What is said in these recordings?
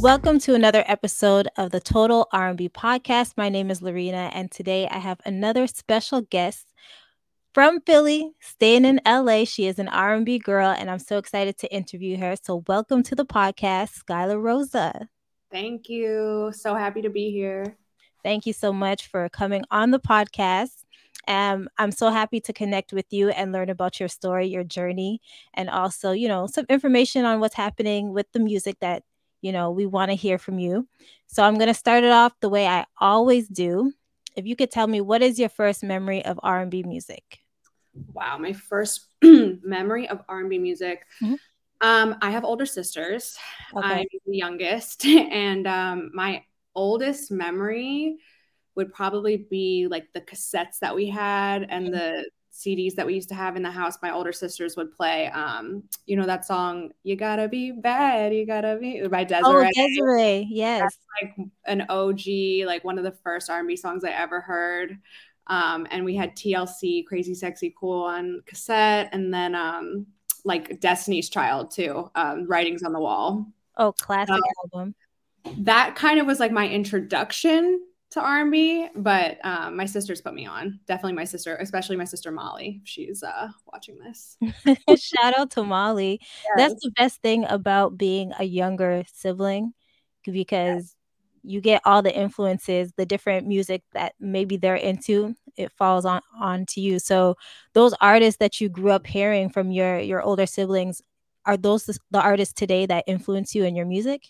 welcome to another episode of the Total R&B podcast. My name is Loreena and today I have another special guest from Philly, staying in LA. She is an R&B girl and I'm so excited to interview her. So welcome to the podcast, Skyler Rossa. Thank you. So happy to be here. Thank you so much for coming on the podcast. Um, I'm so happy to connect with you and learn about your story, your journey, and also, you know, some information on what's happening with the music that, you know, we want to hear from you. So I'm going to start it off the way I always do. If you could tell me what is your first memory of R&B music? Wow, my first memory of R&B music. Mm-hmm. Um, I have older sisters. Okay. I'm the youngest, and um, my oldest memory would probably be like the cassettes that we had and mm-hmm. the CDs that we used to have in the house. My older sisters would play, um, you know, that song "You Gotta Be Bad, You Gotta Be" by Des'ree. Oh, Des'ree, yes, That's like an OG, like one of the first R&B songs I ever heard. Um, and we had TLC, Crazy Sexy Cool on cassette, and then um, like Destiny's Child too, um, Writings on the Wall. Oh, classic album. That kind of was like my introduction to R&B, but um, my sisters put me on. Definitely my sister, especially my sister Molly. She's uh, watching this. Shout out to Molly. Yes. That's the best thing about being a younger sibling because you get all the influences, the different music that maybe they're into, it falls on onto you. So those artists that you grew up hearing from your your older siblings, are those the, the artists today that influence you in your music?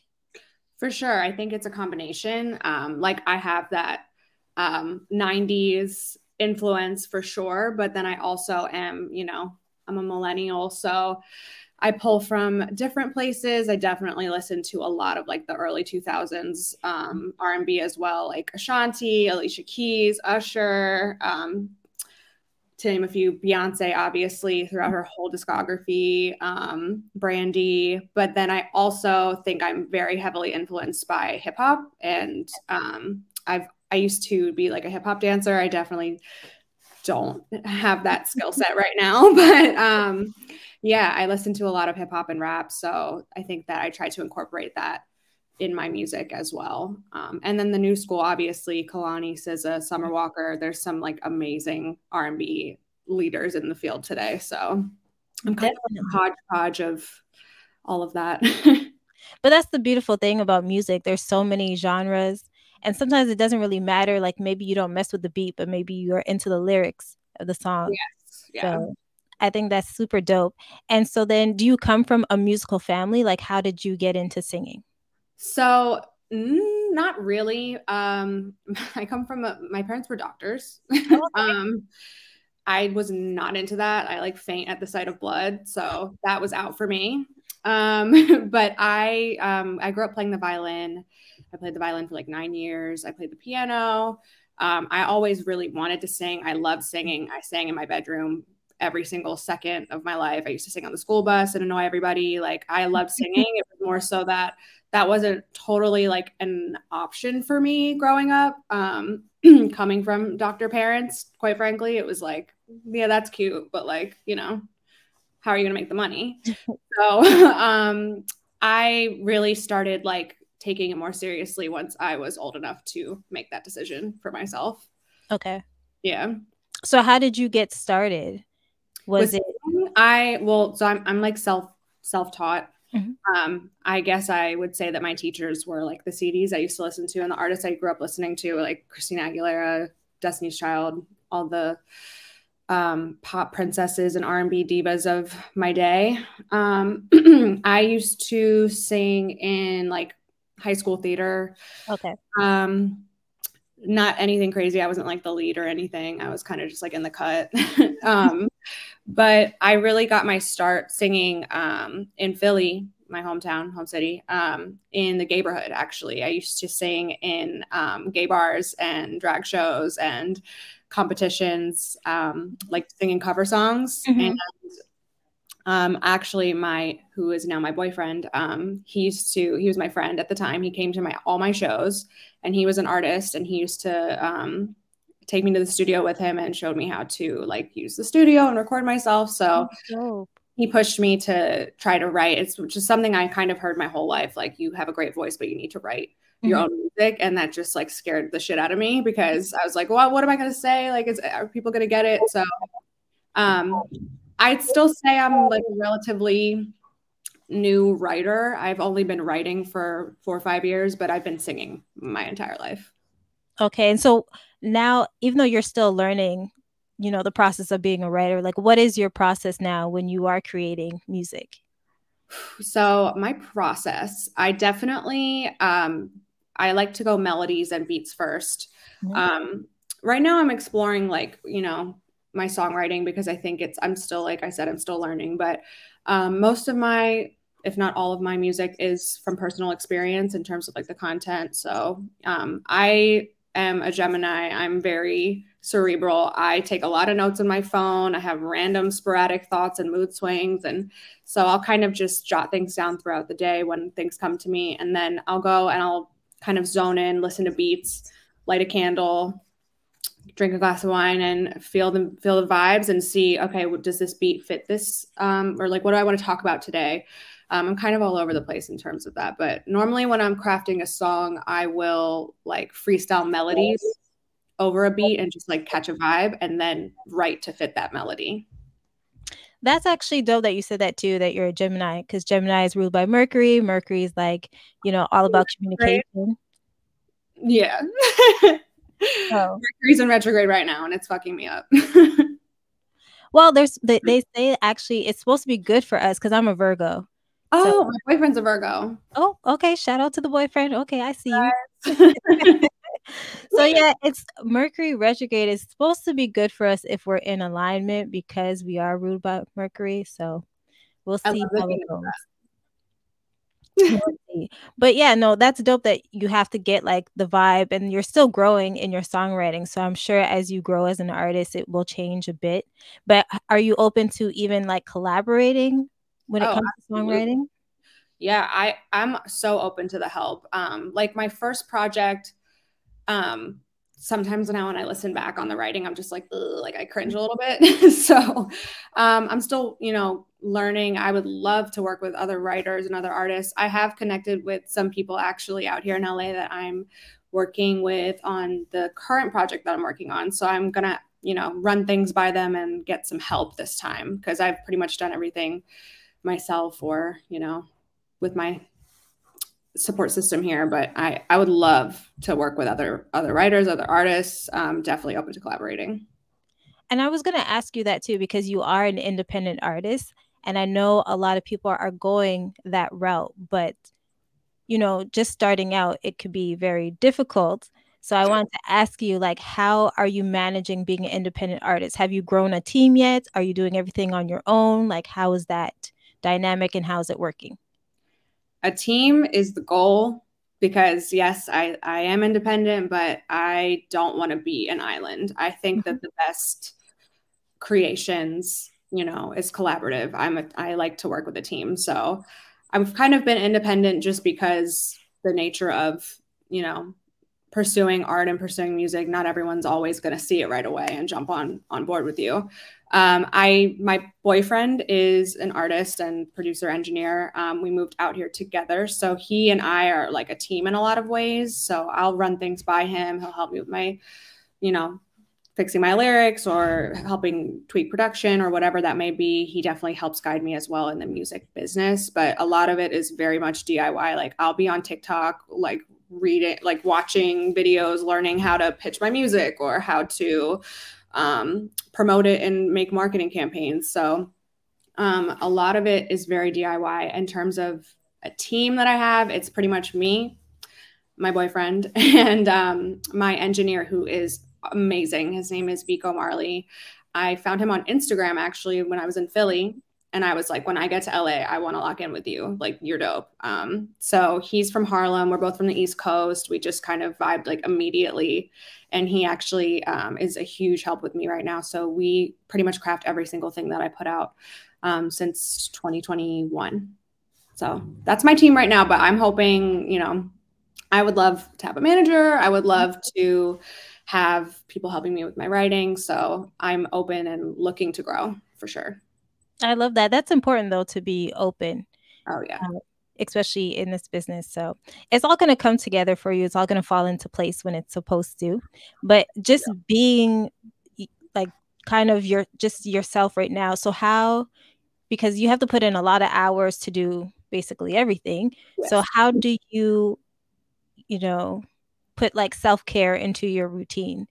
For sure. I think it's a combination. Um, like I have that um, 90s influence for sure, but then I also am, you know, I'm a millennial. So I pull from different places. I definitely listen to a lot of like the early 2000s um, R&B as well, like Ashanti, Alicia Keys, Usher, um, to name a few, Beyonce, obviously, throughout her whole discography, um, Brandy. But then I also think I'm very heavily influenced by hip hop. And um, I've, I used to be like a hip hop dancer. I definitely don't have that skill set right now. But um, yeah, I listen to a lot of hip hop and rap. So I think that I try to incorporate that in my music as well. Um, and then the new school, obviously, Kehlani, SZA, Summer Walker. There's some like amazing R&B leaders in the field today. So I'm kind Definitely. of like a hodgepodge of all of that. but that's the beautiful thing about music. There's so many genres, and sometimes it doesn't really matter. Like maybe you don't mess with the beat, but maybe you're into the lyrics of the song. Yes. Yeah. So I think that's super dope. And so then do you come from a musical family? Like how did you get into singing? So mm, not really. Um, I come from a, my parents were doctors. Oh, um, I was not into that. I like faint at the sight of blood, so that was out for me. Um, but I um, I grew up playing the violin. I played the violin for like nine years. I played the piano. Um, I always really wanted to sing. I loved singing. I sang in my bedroom every single second of my life. I used to sing on the school bus and annoy everybody. Like I loved singing. it was more so that that wasn't totally like an option for me growing up. Um, coming from doctor parents, quite frankly, it was like, yeah, that's cute, but like, you know, how are you going to make the money? so um, I really started like taking it more seriously once I was old enough to make that decision for myself. Okay. Yeah. So how did you get started? Was it I well, so I'm I'm like self self-taught. Mm-hmm. Um, I guess I would say that my teachers were like the CDs I used to listen to and the artists I grew up listening to, like Christina Aguilera, Destiny's Child, all the um, pop princesses and R&B divas of my day. Um, I used to sing in like high school theater. Okay. Um, not anything crazy. I wasn't like the lead or anything. I was kind of just like in the cut. um, but I really got my start singing um, in Philly, my hometown, home city, um, in the gayborhood. Actually, I used to sing in um, gay bars and drag shows and competitions, um, like singing cover songs. Mm-hmm. And um, actually, my who is now my boyfriend, um, he used to he was my friend at the time. He came to my all my shows, and he was an artist, and he used to um, take me to the studio with him and showed me how to like use the studio and record myself. So. he pushed me to try to write. It's just something I kind of heard my whole life. Like you have a great voice, but you need to write your mm-hmm. own music. And that just like scared the shit out of me because I was like, well, what am I going to say? Like, is, are people going to get it? So um, I'd still say I'm like a relatively new writer. I've only been writing for four or five years, but I've been singing my entire life. Okay. And so now, even though you're still learning you know the process of being a writer like what is your process now when you are creating music so my process i definitely um i like to go melodies and beats 1st mm-hmm. um right now i'm exploring like you know my songwriting because i think it's i'm still like i said i'm still learning but um, most of my if not all of my music is from personal experience in terms of like the content so um, i am a gemini i'm very cerebral. I take a lot of notes on my phone. I have random sporadic thoughts and mood swings. And so I'll kind of just jot things down throughout the day when things come to me. And then I'll go and I'll kind of zone in, listen to beats, light a candle, drink a glass of wine and feel the feel the vibes and see okay does this beat fit this um, or like what do i want to talk about today um, i'm kind of all over the place in terms of that but normally when i'm crafting a song i will like freestyle melodies over a beat and just like catch a vibe and then write to fit that melody. That's actually dope that you said that too, that you're a Gemini, because Gemini is ruled by Mercury. Mercury is like, you know, all about communication. Yeah. oh. Mercury's in retrograde right now and it's fucking me up. well, there's they, they say actually it's supposed to be good for us because I'm a Virgo. Oh, so, my boyfriend's a Virgo. Oh, okay. Shout out to the boyfriend. Okay, I see you. so yeah, it's Mercury retrograde is supposed to be good for us if we're in alignment because we are ruled by Mercury. So we'll see how it goes. but yeah, no, that's dope that you have to get like the vibe and you're still growing in your songwriting. So I'm sure as you grow as an artist, it will change a bit. But are you open to even like collaborating when it oh, comes absolutely. to songwriting? Yeah, I I'm so open to the help. Um, like my first project, um, sometimes now when I listen back on the writing, I'm just like, like I cringe a little bit. so um, I'm still, you know, learning. I would love to work with other writers and other artists. I have connected with some people actually out here in LA that I'm working with on the current project that I'm working on. So I'm gonna, you know, run things by them and get some help this time because I've pretty much done everything myself or, you know, with my support system here, but I I would love to work with other other writers, other artists. Um, definitely open to collaborating. And I was going to ask you that too because you are an independent artist, and I know a lot of people are going that route, but you know, just starting out, it could be very difficult. So I wanted to ask you, like, how are you managing being an independent artist? Have you grown a team yet? Are you doing everything on your own? Like, how is that dynamic and how is it working? a team is the goal because yes, I, I am independent, but I don't want to be an island. I think mm-hmm. that the best creations, you know, is collaborative. I'm a, I like to work with a team. So I've kind of been independent just because the nature of, you know, pursuing art and pursuing music, not everyone's always going to see it right away and jump on on board with you. Um, I my boyfriend is an artist and producer engineer. Um, we moved out here together, so he and I are like a team in a lot of ways. So I'll run things by him. He'll help me with my, you know, fixing my lyrics or helping tweak production or whatever that may be. He definitely helps guide me as well in the music business, but a lot of it is very much DIY. Like I'll be on TikTok, like reading, like watching videos, learning how to pitch my music or how to um, promote it and make marketing campaigns. So um, a lot of it is very DIY. In terms of a team that I have, it's pretty much me, my boyfriend, and um, my engineer who is amazing. His name is Vico Marley. I found him on Instagram actually when I was in Philly. And I was like, when I get to LA, I want to lock in with you. Like, you're dope. Um, so he's from Harlem. We're both from the East Coast. We just kind of vibed like immediately and he actually um, is a huge help with me right now. So we pretty much craft every single thing that I put out um, since 2021. So that's my team right now. But I'm hoping, you know, I would love to have a manager. I would love to have people helping me with my writing. So I'm open and looking to grow for sure. I love that. That's important though to be open. Oh yeah. Uh, especially in this business. So it's all going to come together for you. It's all going to fall into place when it's supposed to. But just yeah. being like kind of your just yourself right now. So how because you have to put in a lot of hours to do basically everything. Yes. So how do you you know put like self-care into your routine?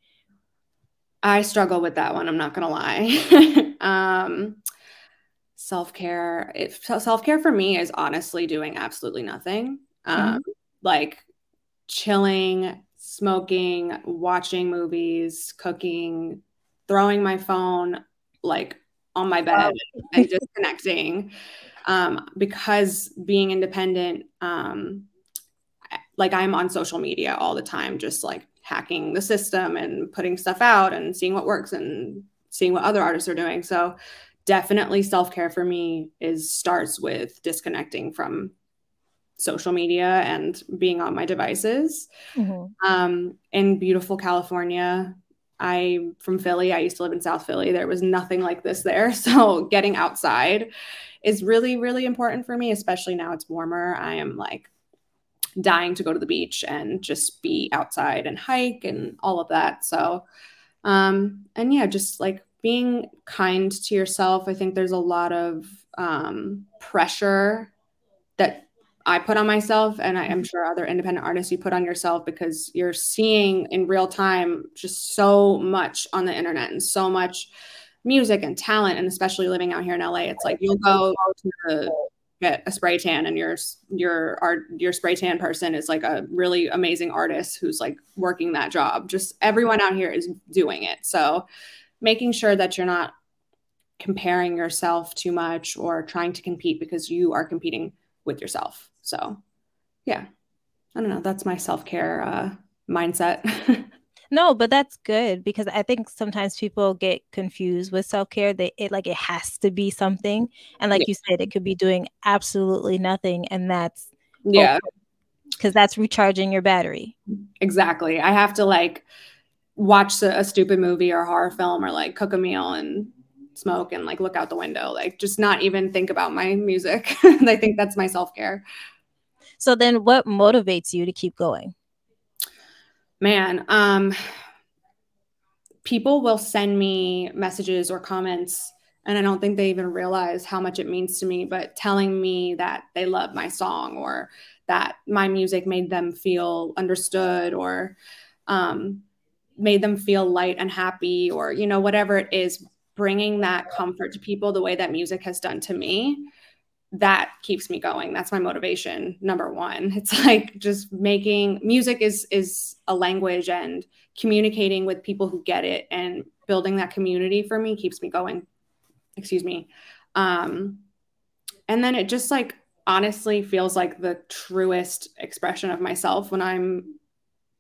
I struggle with that one, I'm not going to lie. um self-care self-care for me is honestly doing absolutely nothing. Um mm-hmm. like chilling, smoking, watching movies, cooking, throwing my phone like on my bed wow. and disconnecting um, because being independent um, like i'm on social media all the time just like hacking the system and putting stuff out and seeing what works and seeing what other artists are doing so definitely self-care for me is starts with disconnecting from social media and being on my devices mm-hmm. um, in beautiful california I'm from Philly. I used to live in South Philly. There was nothing like this there. So getting outside is really, really important for me, especially now it's warmer. I am like dying to go to the beach and just be outside and hike and all of that. So, um, and yeah, just like being kind to yourself. I think there's a lot of um, pressure that I put on myself, and I am sure other independent artists you put on yourself because you're seeing in real time just so much on the internet and so much music and talent, and especially living out here in LA, it's like you'll go to get a spray tan, and your your art your spray tan person is like a really amazing artist who's like working that job. Just everyone out here is doing it, so making sure that you're not comparing yourself too much or trying to compete because you are competing with yourself so, yeah, I don't know. That's my self care uh, mindset. no, but that's good because I think sometimes people get confused with self care. They it like it has to be something, and like yeah. you said, it could be doing absolutely nothing, and that's yeah, because that's recharging your battery. Exactly. I have to like watch a, a stupid movie or horror film or like cook a meal and smoke and like look out the window. Like just not even think about my music. I think that's my self-care. So then what motivates you to keep going? Man, um people will send me messages or comments and I don't think they even realize how much it means to me, but telling me that they love my song or that my music made them feel understood or um, made them feel light and happy or, you know, whatever it is, bringing that comfort to people the way that music has done to me that keeps me going. That's my motivation number one. It's like just making music is is a language and communicating with people who get it and building that community for me keeps me going. Excuse me. Um and then it just like honestly feels like the truest expression of myself when i'm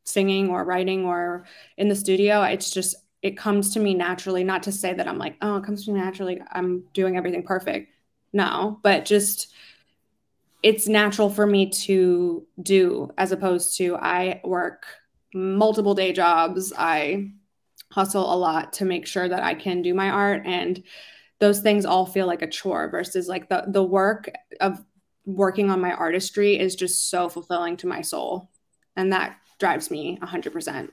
singing or writing or in the studio it's just it comes to me naturally not to say that i'm like oh it comes to me naturally i'm doing everything perfect no, but just it's natural for me to do as opposed to I work multiple day jobs. I hustle a lot to make sure that I can do my art and those things all feel like a chore versus like the the work of working on my artistry is just so fulfilling to my soul and that drives me 100%.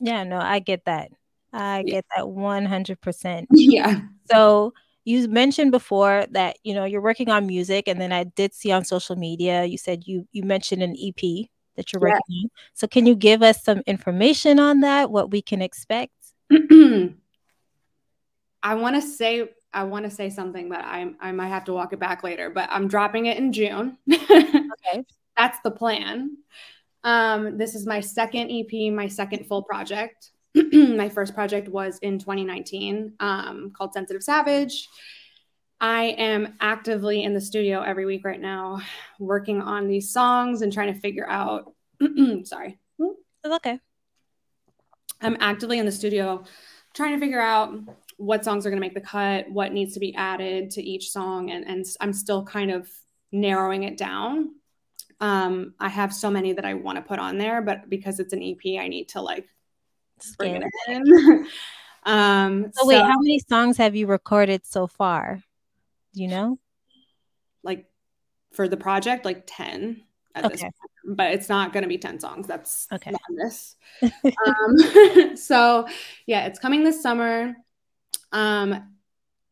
Yeah, no, I get that. I yeah. get that 100%. Yeah. So you mentioned before that you know you're working on music and then i did see on social media you said you you mentioned an ep that you're yeah. working on so can you give us some information on that what we can expect i want to say i want to say something but i i might have to walk it back later but i'm dropping it in june okay that's the plan um this is my second ep my second full project my first project was in 2019 um, called Sensitive Savage. I am actively in the studio every week right now, working on these songs and trying to figure out. sorry. It's okay. I'm actively in the studio trying to figure out what songs are going to make the cut, what needs to be added to each song, and, and I'm still kind of narrowing it down. Um, I have so many that I want to put on there, but because it's an EP, I need to like bring it in. um, so, wait, how many songs have you recorded so far? Do you know? Like for the project, like 10 at okay. this point. But it's not going to be 10 songs. That's okay. madness. um, so, yeah, it's coming this summer. Um,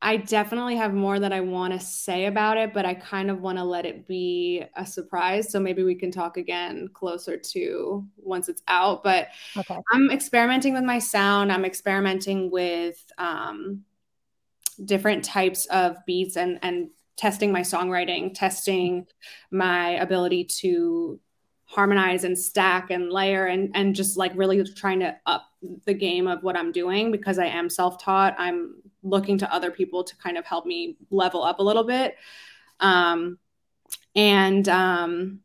I definitely have more that I want to say about it, but I kind of want to let it be a surprise. So maybe we can talk again closer to once it's out. But okay. I'm experimenting with my sound. I'm experimenting with um, different types of beats and and testing my songwriting, testing my ability to harmonize and stack and layer and and just like really trying to up the game of what I'm doing because I am self-taught. I'm looking to other people to kind of help me level up a little bit. Um, and um,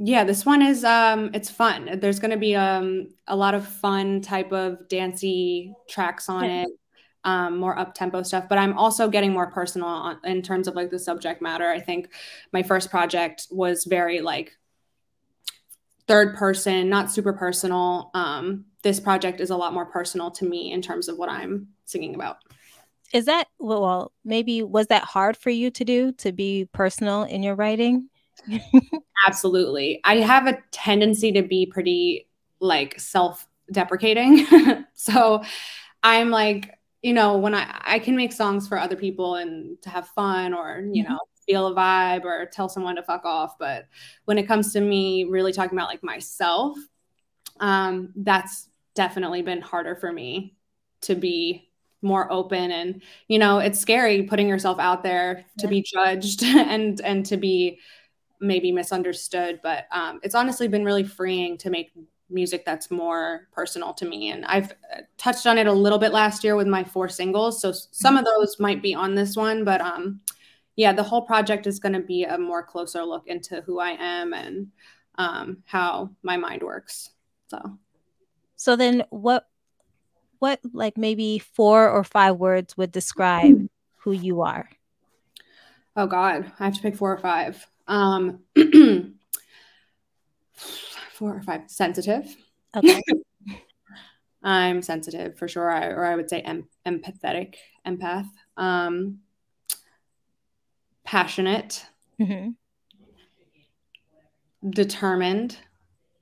yeah, this one is um, it's fun. There's going to be um, a lot of fun type of dancey tracks on it. Um, more up tempo stuff, but I'm also getting more personal on, in terms of like the subject matter. I think my first project was very like third person, not super personal. Um, this project is a lot more personal to me in terms of what I'm singing about. Is that well, maybe was that hard for you to do to be personal in your writing? Absolutely. I have a tendency to be pretty like self-deprecating. so I'm like, you know, when I I can make songs for other people and to have fun or, you mm-hmm. know, feel a vibe or tell someone to fuck off, but when it comes to me really talking about like myself, um that's definitely been harder for me to be more open and you know it's scary putting yourself out there to be judged and and to be maybe misunderstood but um, it's honestly been really freeing to make music that's more personal to me and i've uh, touched on it a little bit last year with my four singles so some of those might be on this one but um yeah the whole project is going to be a more closer look into who i am and um, how my mind works so so then what what like maybe four or five words would describe who you are? Oh God, I have to pick four or five. Um, four or five. Sensitive. Okay. I'm sensitive for sure, I, or I would say em- empathetic, empath. Um, passionate. Mm-hmm. Determined.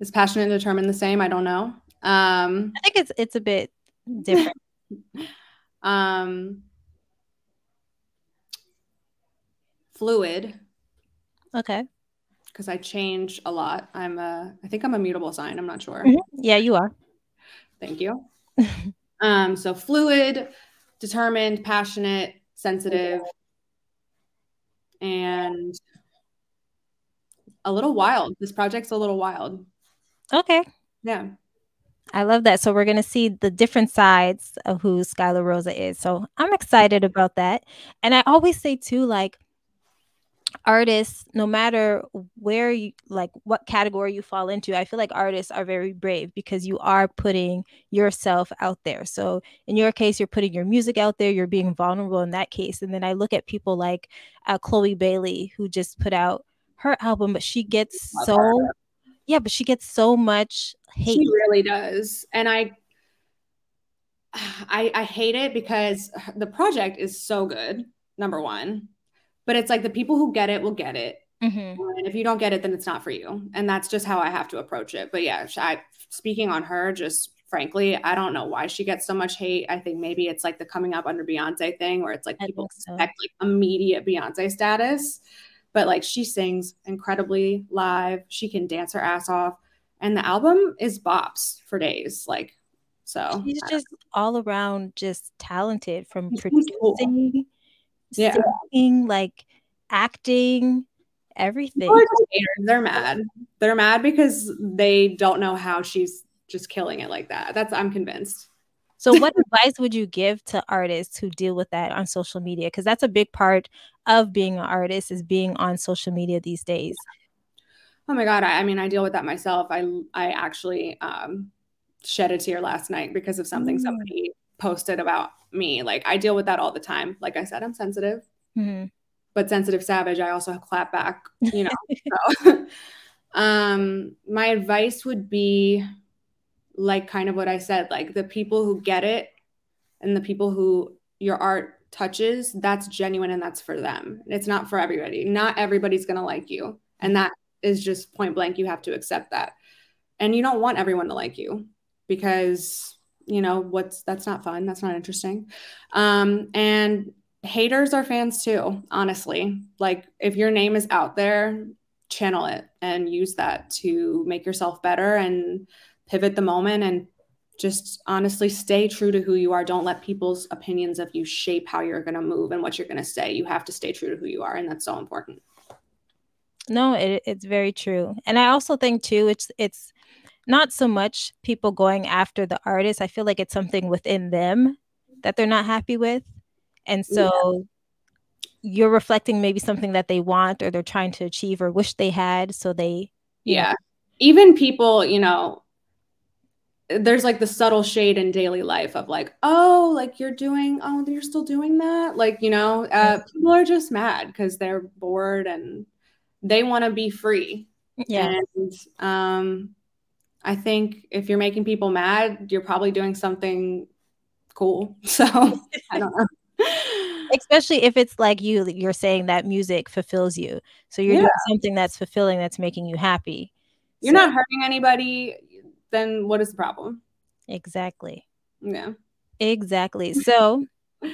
Is passionate and determined the same? I don't know. Um, I think it's it's a bit different. um, fluid. Okay. Because I change a lot. I'm a. I think I'm a mutable sign. I'm not sure. Mm-hmm. Yeah, you are. Thank you. um. So fluid, determined, passionate, sensitive, and a little wild. This project's a little wild. Okay. Yeah. I love that. So we're going to see the different sides of who Skyler Rossa is. So I'm excited about that. And I always say too, like artists, no matter where you like what category you fall into, I feel like artists are very brave because you are putting yourself out there. So in your case, you're putting your music out there, you're being vulnerable in that case. And then I look at people like uh, Chloe Bailey, who just put out her album, but she gets so yeah, but she gets so much hate. She really does. And I I I hate it because the project is so good, number one. But it's like the people who get it will get it. Mm-hmm. And if you don't get it, then it's not for you. And that's just how I have to approach it. But yeah, I speaking on her, just frankly, I don't know why she gets so much hate. I think maybe it's like the coming up under Beyonce thing where it's like I people expect like immediate Beyonce status but like she sings incredibly live. She can dance her ass off. And the album is bops for days. Like, so she's just all around just talented from producing, cool. Yeah. singing, like acting, everything. They're mad. They're mad because they don't know how she's just killing it like that. That's I'm convinced. So, what advice would you give to artists who deal with that on social media? Because that's a big part of being an artist is being on social media these days. Oh my god! I, I mean, I deal with that myself. I I actually um, shed a tear last night because of something mm. somebody posted about me. Like I deal with that all the time. Like I said, I'm sensitive, mm-hmm. but sensitive savage. I also clap back. You know. so, um, my advice would be like kind of what I said, like the people who get it and the people who your art touches, that's genuine and that's for them. It's not for everybody. Not everybody's going to like you. And that is just point blank. You have to accept that. And you don't want everyone to like you because, you know, what's that's not fun. That's not interesting. Um, and haters are fans too, honestly. Like if your name is out there, channel it and use that to make yourself better and pivot the moment and just honestly stay true to who you are. Don't let people's opinions of you shape how you're going to move and what you're going to say. You have to stay true to who you are, and that's so important. No, it, it's very true, and I also think too, it's it's not so much people going after the artist. I feel like it's something within them that they're not happy with, and so yeah. you're reflecting maybe something that they want or they're trying to achieve or wish they had. So they, yeah. Know. Even people, you know, there's like the subtle shade in daily life of like, oh, like you're doing, oh, you're still doing that. Like, you know, uh, people are just mad because they're bored and they want to be free. Yeah. And um, I think if you're making people mad, you're probably doing something cool. So I don't know. Especially if it's like you, you're saying that music fulfills you. So you're yeah. doing something that's fulfilling, that's making you happy. You're so, not hurting anybody then what is the problem? Exactly. Yeah. Exactly. So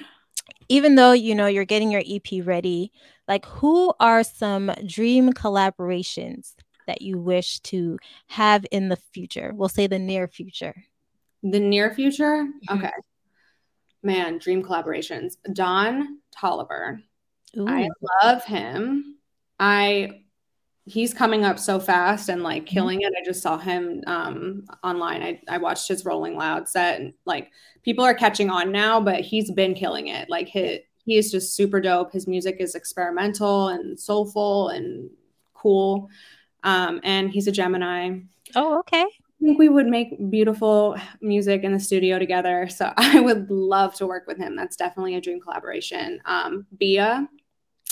even though you know you're getting your EP ready, like who are some dream collaborations that you wish to have in the future? We'll say the near future. The near future? Mm-hmm. Okay. Man, dream collaborations. Don Toliver. Ooh. I love him. I he's coming up so fast and like mm-hmm. killing it. I just saw him um, online. I, I watched his Rolling Loud set and like people are catching on now, but he's been killing it. Like he, he is just super dope. His music is experimental and soulful and cool. Um, and he's a Gemini. Oh, okay. I think we would make beautiful music in the studio together. So I would love to work with him. That's definitely a dream collaboration. Um, Bia,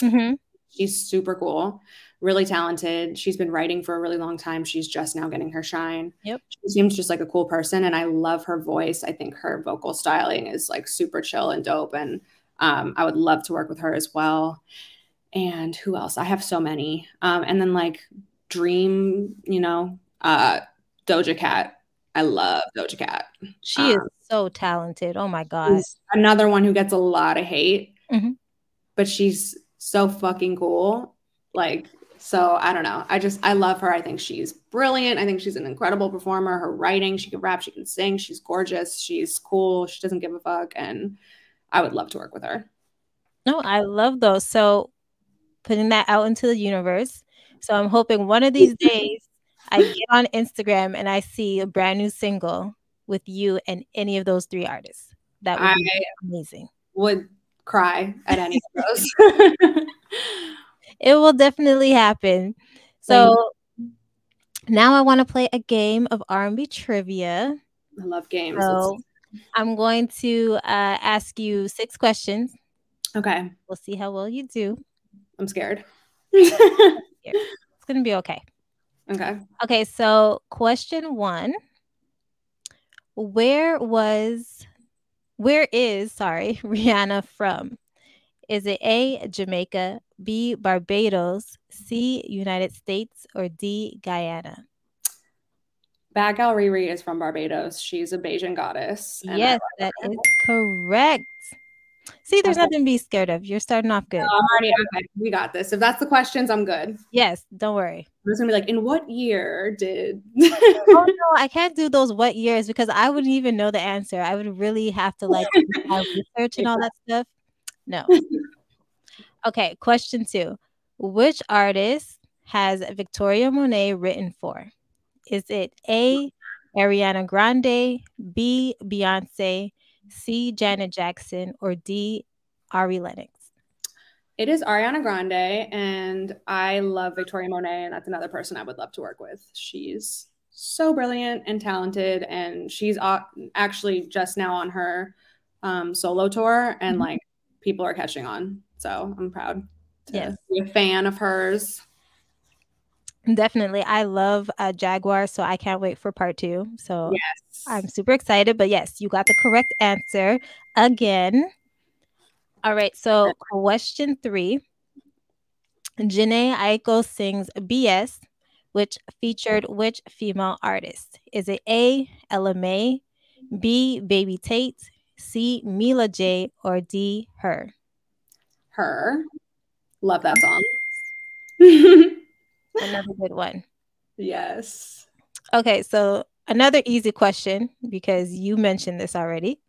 mm-hmm. she's super cool really talented. She's been writing for a really long time. She's just now getting her shine. Yep. She seems just like a cool person and I love her voice. I think her vocal styling is like super chill and dope and um, I would love to work with her as well. And who else? I have so many. Um, and then like Dream, you know, uh, Doja Cat. I love Doja Cat. She um, is so talented. Oh my god. Another one who gets a lot of hate, mm-hmm. but she's so fucking cool. Like so I don't know. I just I love her. I think she's brilliant. I think she's an incredible performer. Her writing, she can rap, she can sing, she's gorgeous, she's cool, she doesn't give a fuck, and I would love to work with her. No, I love those. So putting that out into the universe. So I'm hoping one of these days I get on Instagram and I see a brand new single with you and any of those three artists. That would be I amazing. Would cry at any of those. it will definitely happen. So now I want to play a game of R&B trivia. I love games. So I'm going to uh, ask you six questions. Okay. We'll see how well you do. I'm scared. it's going to be okay. Okay. Okay. So, question one Where was, where is, sorry, Rihanna from? Is it A, Jamaica, B, Barbados, C, United States, or D, Guyana? Bad Gal Riri is from Barbados. She's a Bajan goddess. Yes, that is correct. See, there's okay. nothing to be scared of. You're starting off good. No, I'm already okay. We got this. If that's the questions, I'm good. Yes, don't worry. I'm just gonna be like, in what year did? oh no, I can't do those what years because I wouldn't even know the answer. I would really have to like research and all that stuff. No. Okay, question two. Which artist has Victoria Monet written for? Is it A, Ariana Grande, B, Beyonce, C, Janet Jackson, or D, Ari Lennox? It is Ariana Grande, and I love Victoria Monet, and that's another person I would love to work with. She's so brilliant and talented, and she's actually just now on her um, solo tour, and mm-hmm. like people are catching on. So I'm proud to yes. be a fan of hers. Definitely. I love uh, Jaguar, so I can't wait for part two. So yes. I'm super excited. But yes, you got the correct answer again. All right. So, question three Jhené Aiko sings BS, which featured which female artist? Is it A. Ella Mai, B. Baby Tate, C. Mila J, or D. Her? Her. Love that song. Another good one. Yes. Okay, so another easy question because you mentioned this already.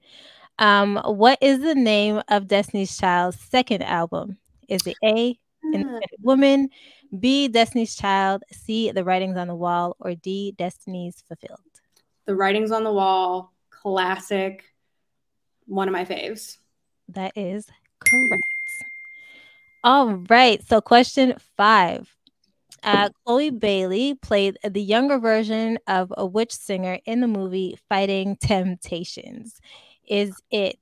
Um, what is the name of Destiny's Child's second album? Is it A, Independent Woman, B, Destiny's Child, C, The Writings on the Wall, or D, Destiny's Fulfilled? The Writings on the Wall, classic, one of my faves. That is correct. All right, so question five. Uh, Chloe Bailey played the younger version of a witch singer in the movie Fighting Temptations. Is it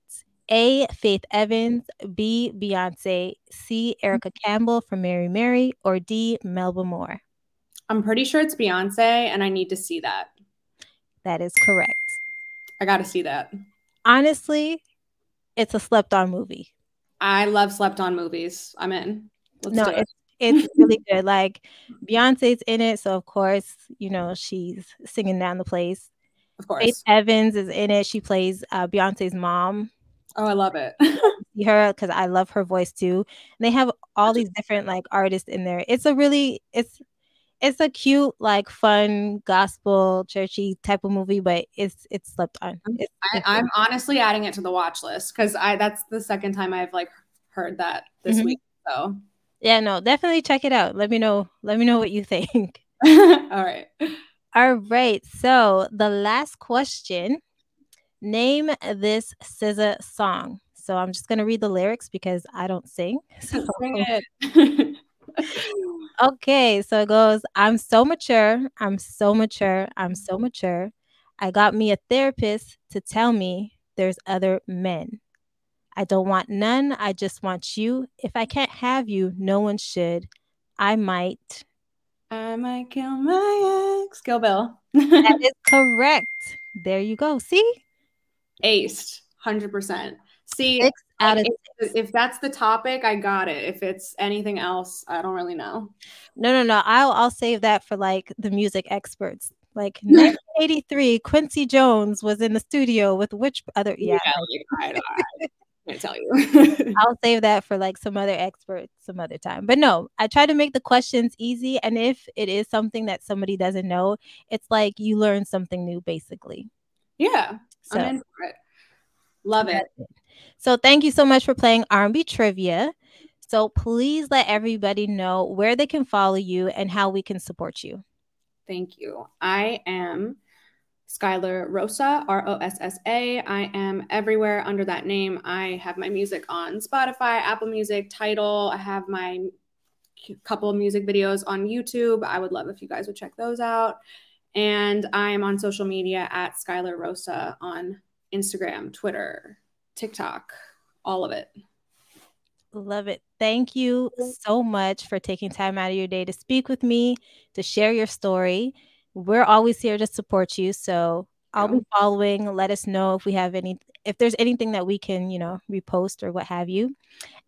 A. Faith Evans, B. Beyonce, C. Erica Campbell from Mary Mary, or D. Melba Moore? I'm pretty sure it's Beyonce, and I need to see that. That is correct. I got to see that. Honestly, it's a slept on movie. I love slept on movies. I'm in. Let's no, it. it's it's really good. Like Beyonce's in it, so of course, you know, she's singing down the place. Of course. Faith Evans is in it. She plays uh, Beyonce's mom. Oh, I love it. see her because I love her voice too. And they have all these different like artists in there. It's a really it's it's a cute, like fun gospel churchy type of movie, but it's it's slept on. It's, I, am honestly adding it to the watch list because I that's the second time I've like heard that this mm-hmm. week. So yeah, no, definitely check it out. Let me know. Let me know what you think. All right. All right. So the last question. Name this SZA song. So I'm just gonna read the lyrics because I don't sing. So. okay, so it goes, I'm so mature, I'm so mature, I'm so mature. I got me a therapist to tell me there's other men. I don't want none, I just want you. If I can't have you, no one should. I might. I might kill my ex. Kill Bill. that is correct. There you go. See? Aced. 100%. See, Six out of if, if, that's the topic, I got it. If it's anything else, I don't really know. No, no, no. I'll I'll save that for like the music experts. Like 1983, Quincy Jones was in the studio with which other? Yeah, yeah like, I, I, can't tell you. I'll save that for like some other experts some other time. But no, I try to make the questions easy, and if it is something that somebody doesn't know, it's like you learn something new, basically. Yeah, so, I'm in for it. Love it. So thank you so much for playing R&B trivia. So please let everybody know where they can follow you and how we can support you. Thank you. I am Skyler Rossa, R O S S A. I am everywhere under that name. I have my music on Spotify, Apple Music, Tidal. I have my couple of music videos on YouTube. I would love if you guys would check those out. And I am on social media at Skyler Rossa on Instagram, Twitter, TikTok, all of it. Love it. Thank you so much for taking time out of your day to speak with me, to share your story. We're always here to support you. So I'll be following. Let us know if we have any, if there's anything that we can, you know, repost or what have you.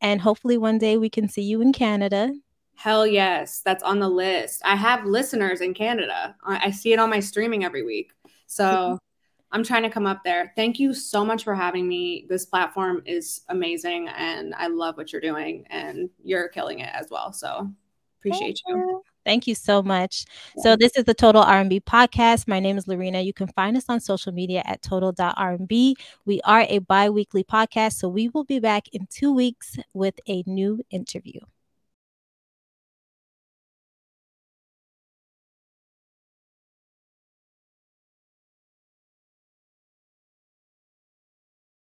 And hopefully one day we can see you in Canada. Hell yes. That's on the list. I have listeners in Canada. I see it on my streaming every week. So I'm trying to come up there. Thank you so much for having me. This platform is amazing and I love what you're doing and you're killing it as well. So appreciate you. you. Thank you so much. So this is the Total R&B podcast. My name is Loreena. You can find us on social media at total.rb. We are a bi-weekly podcast, so we will be back in 2 weeks with a new interview.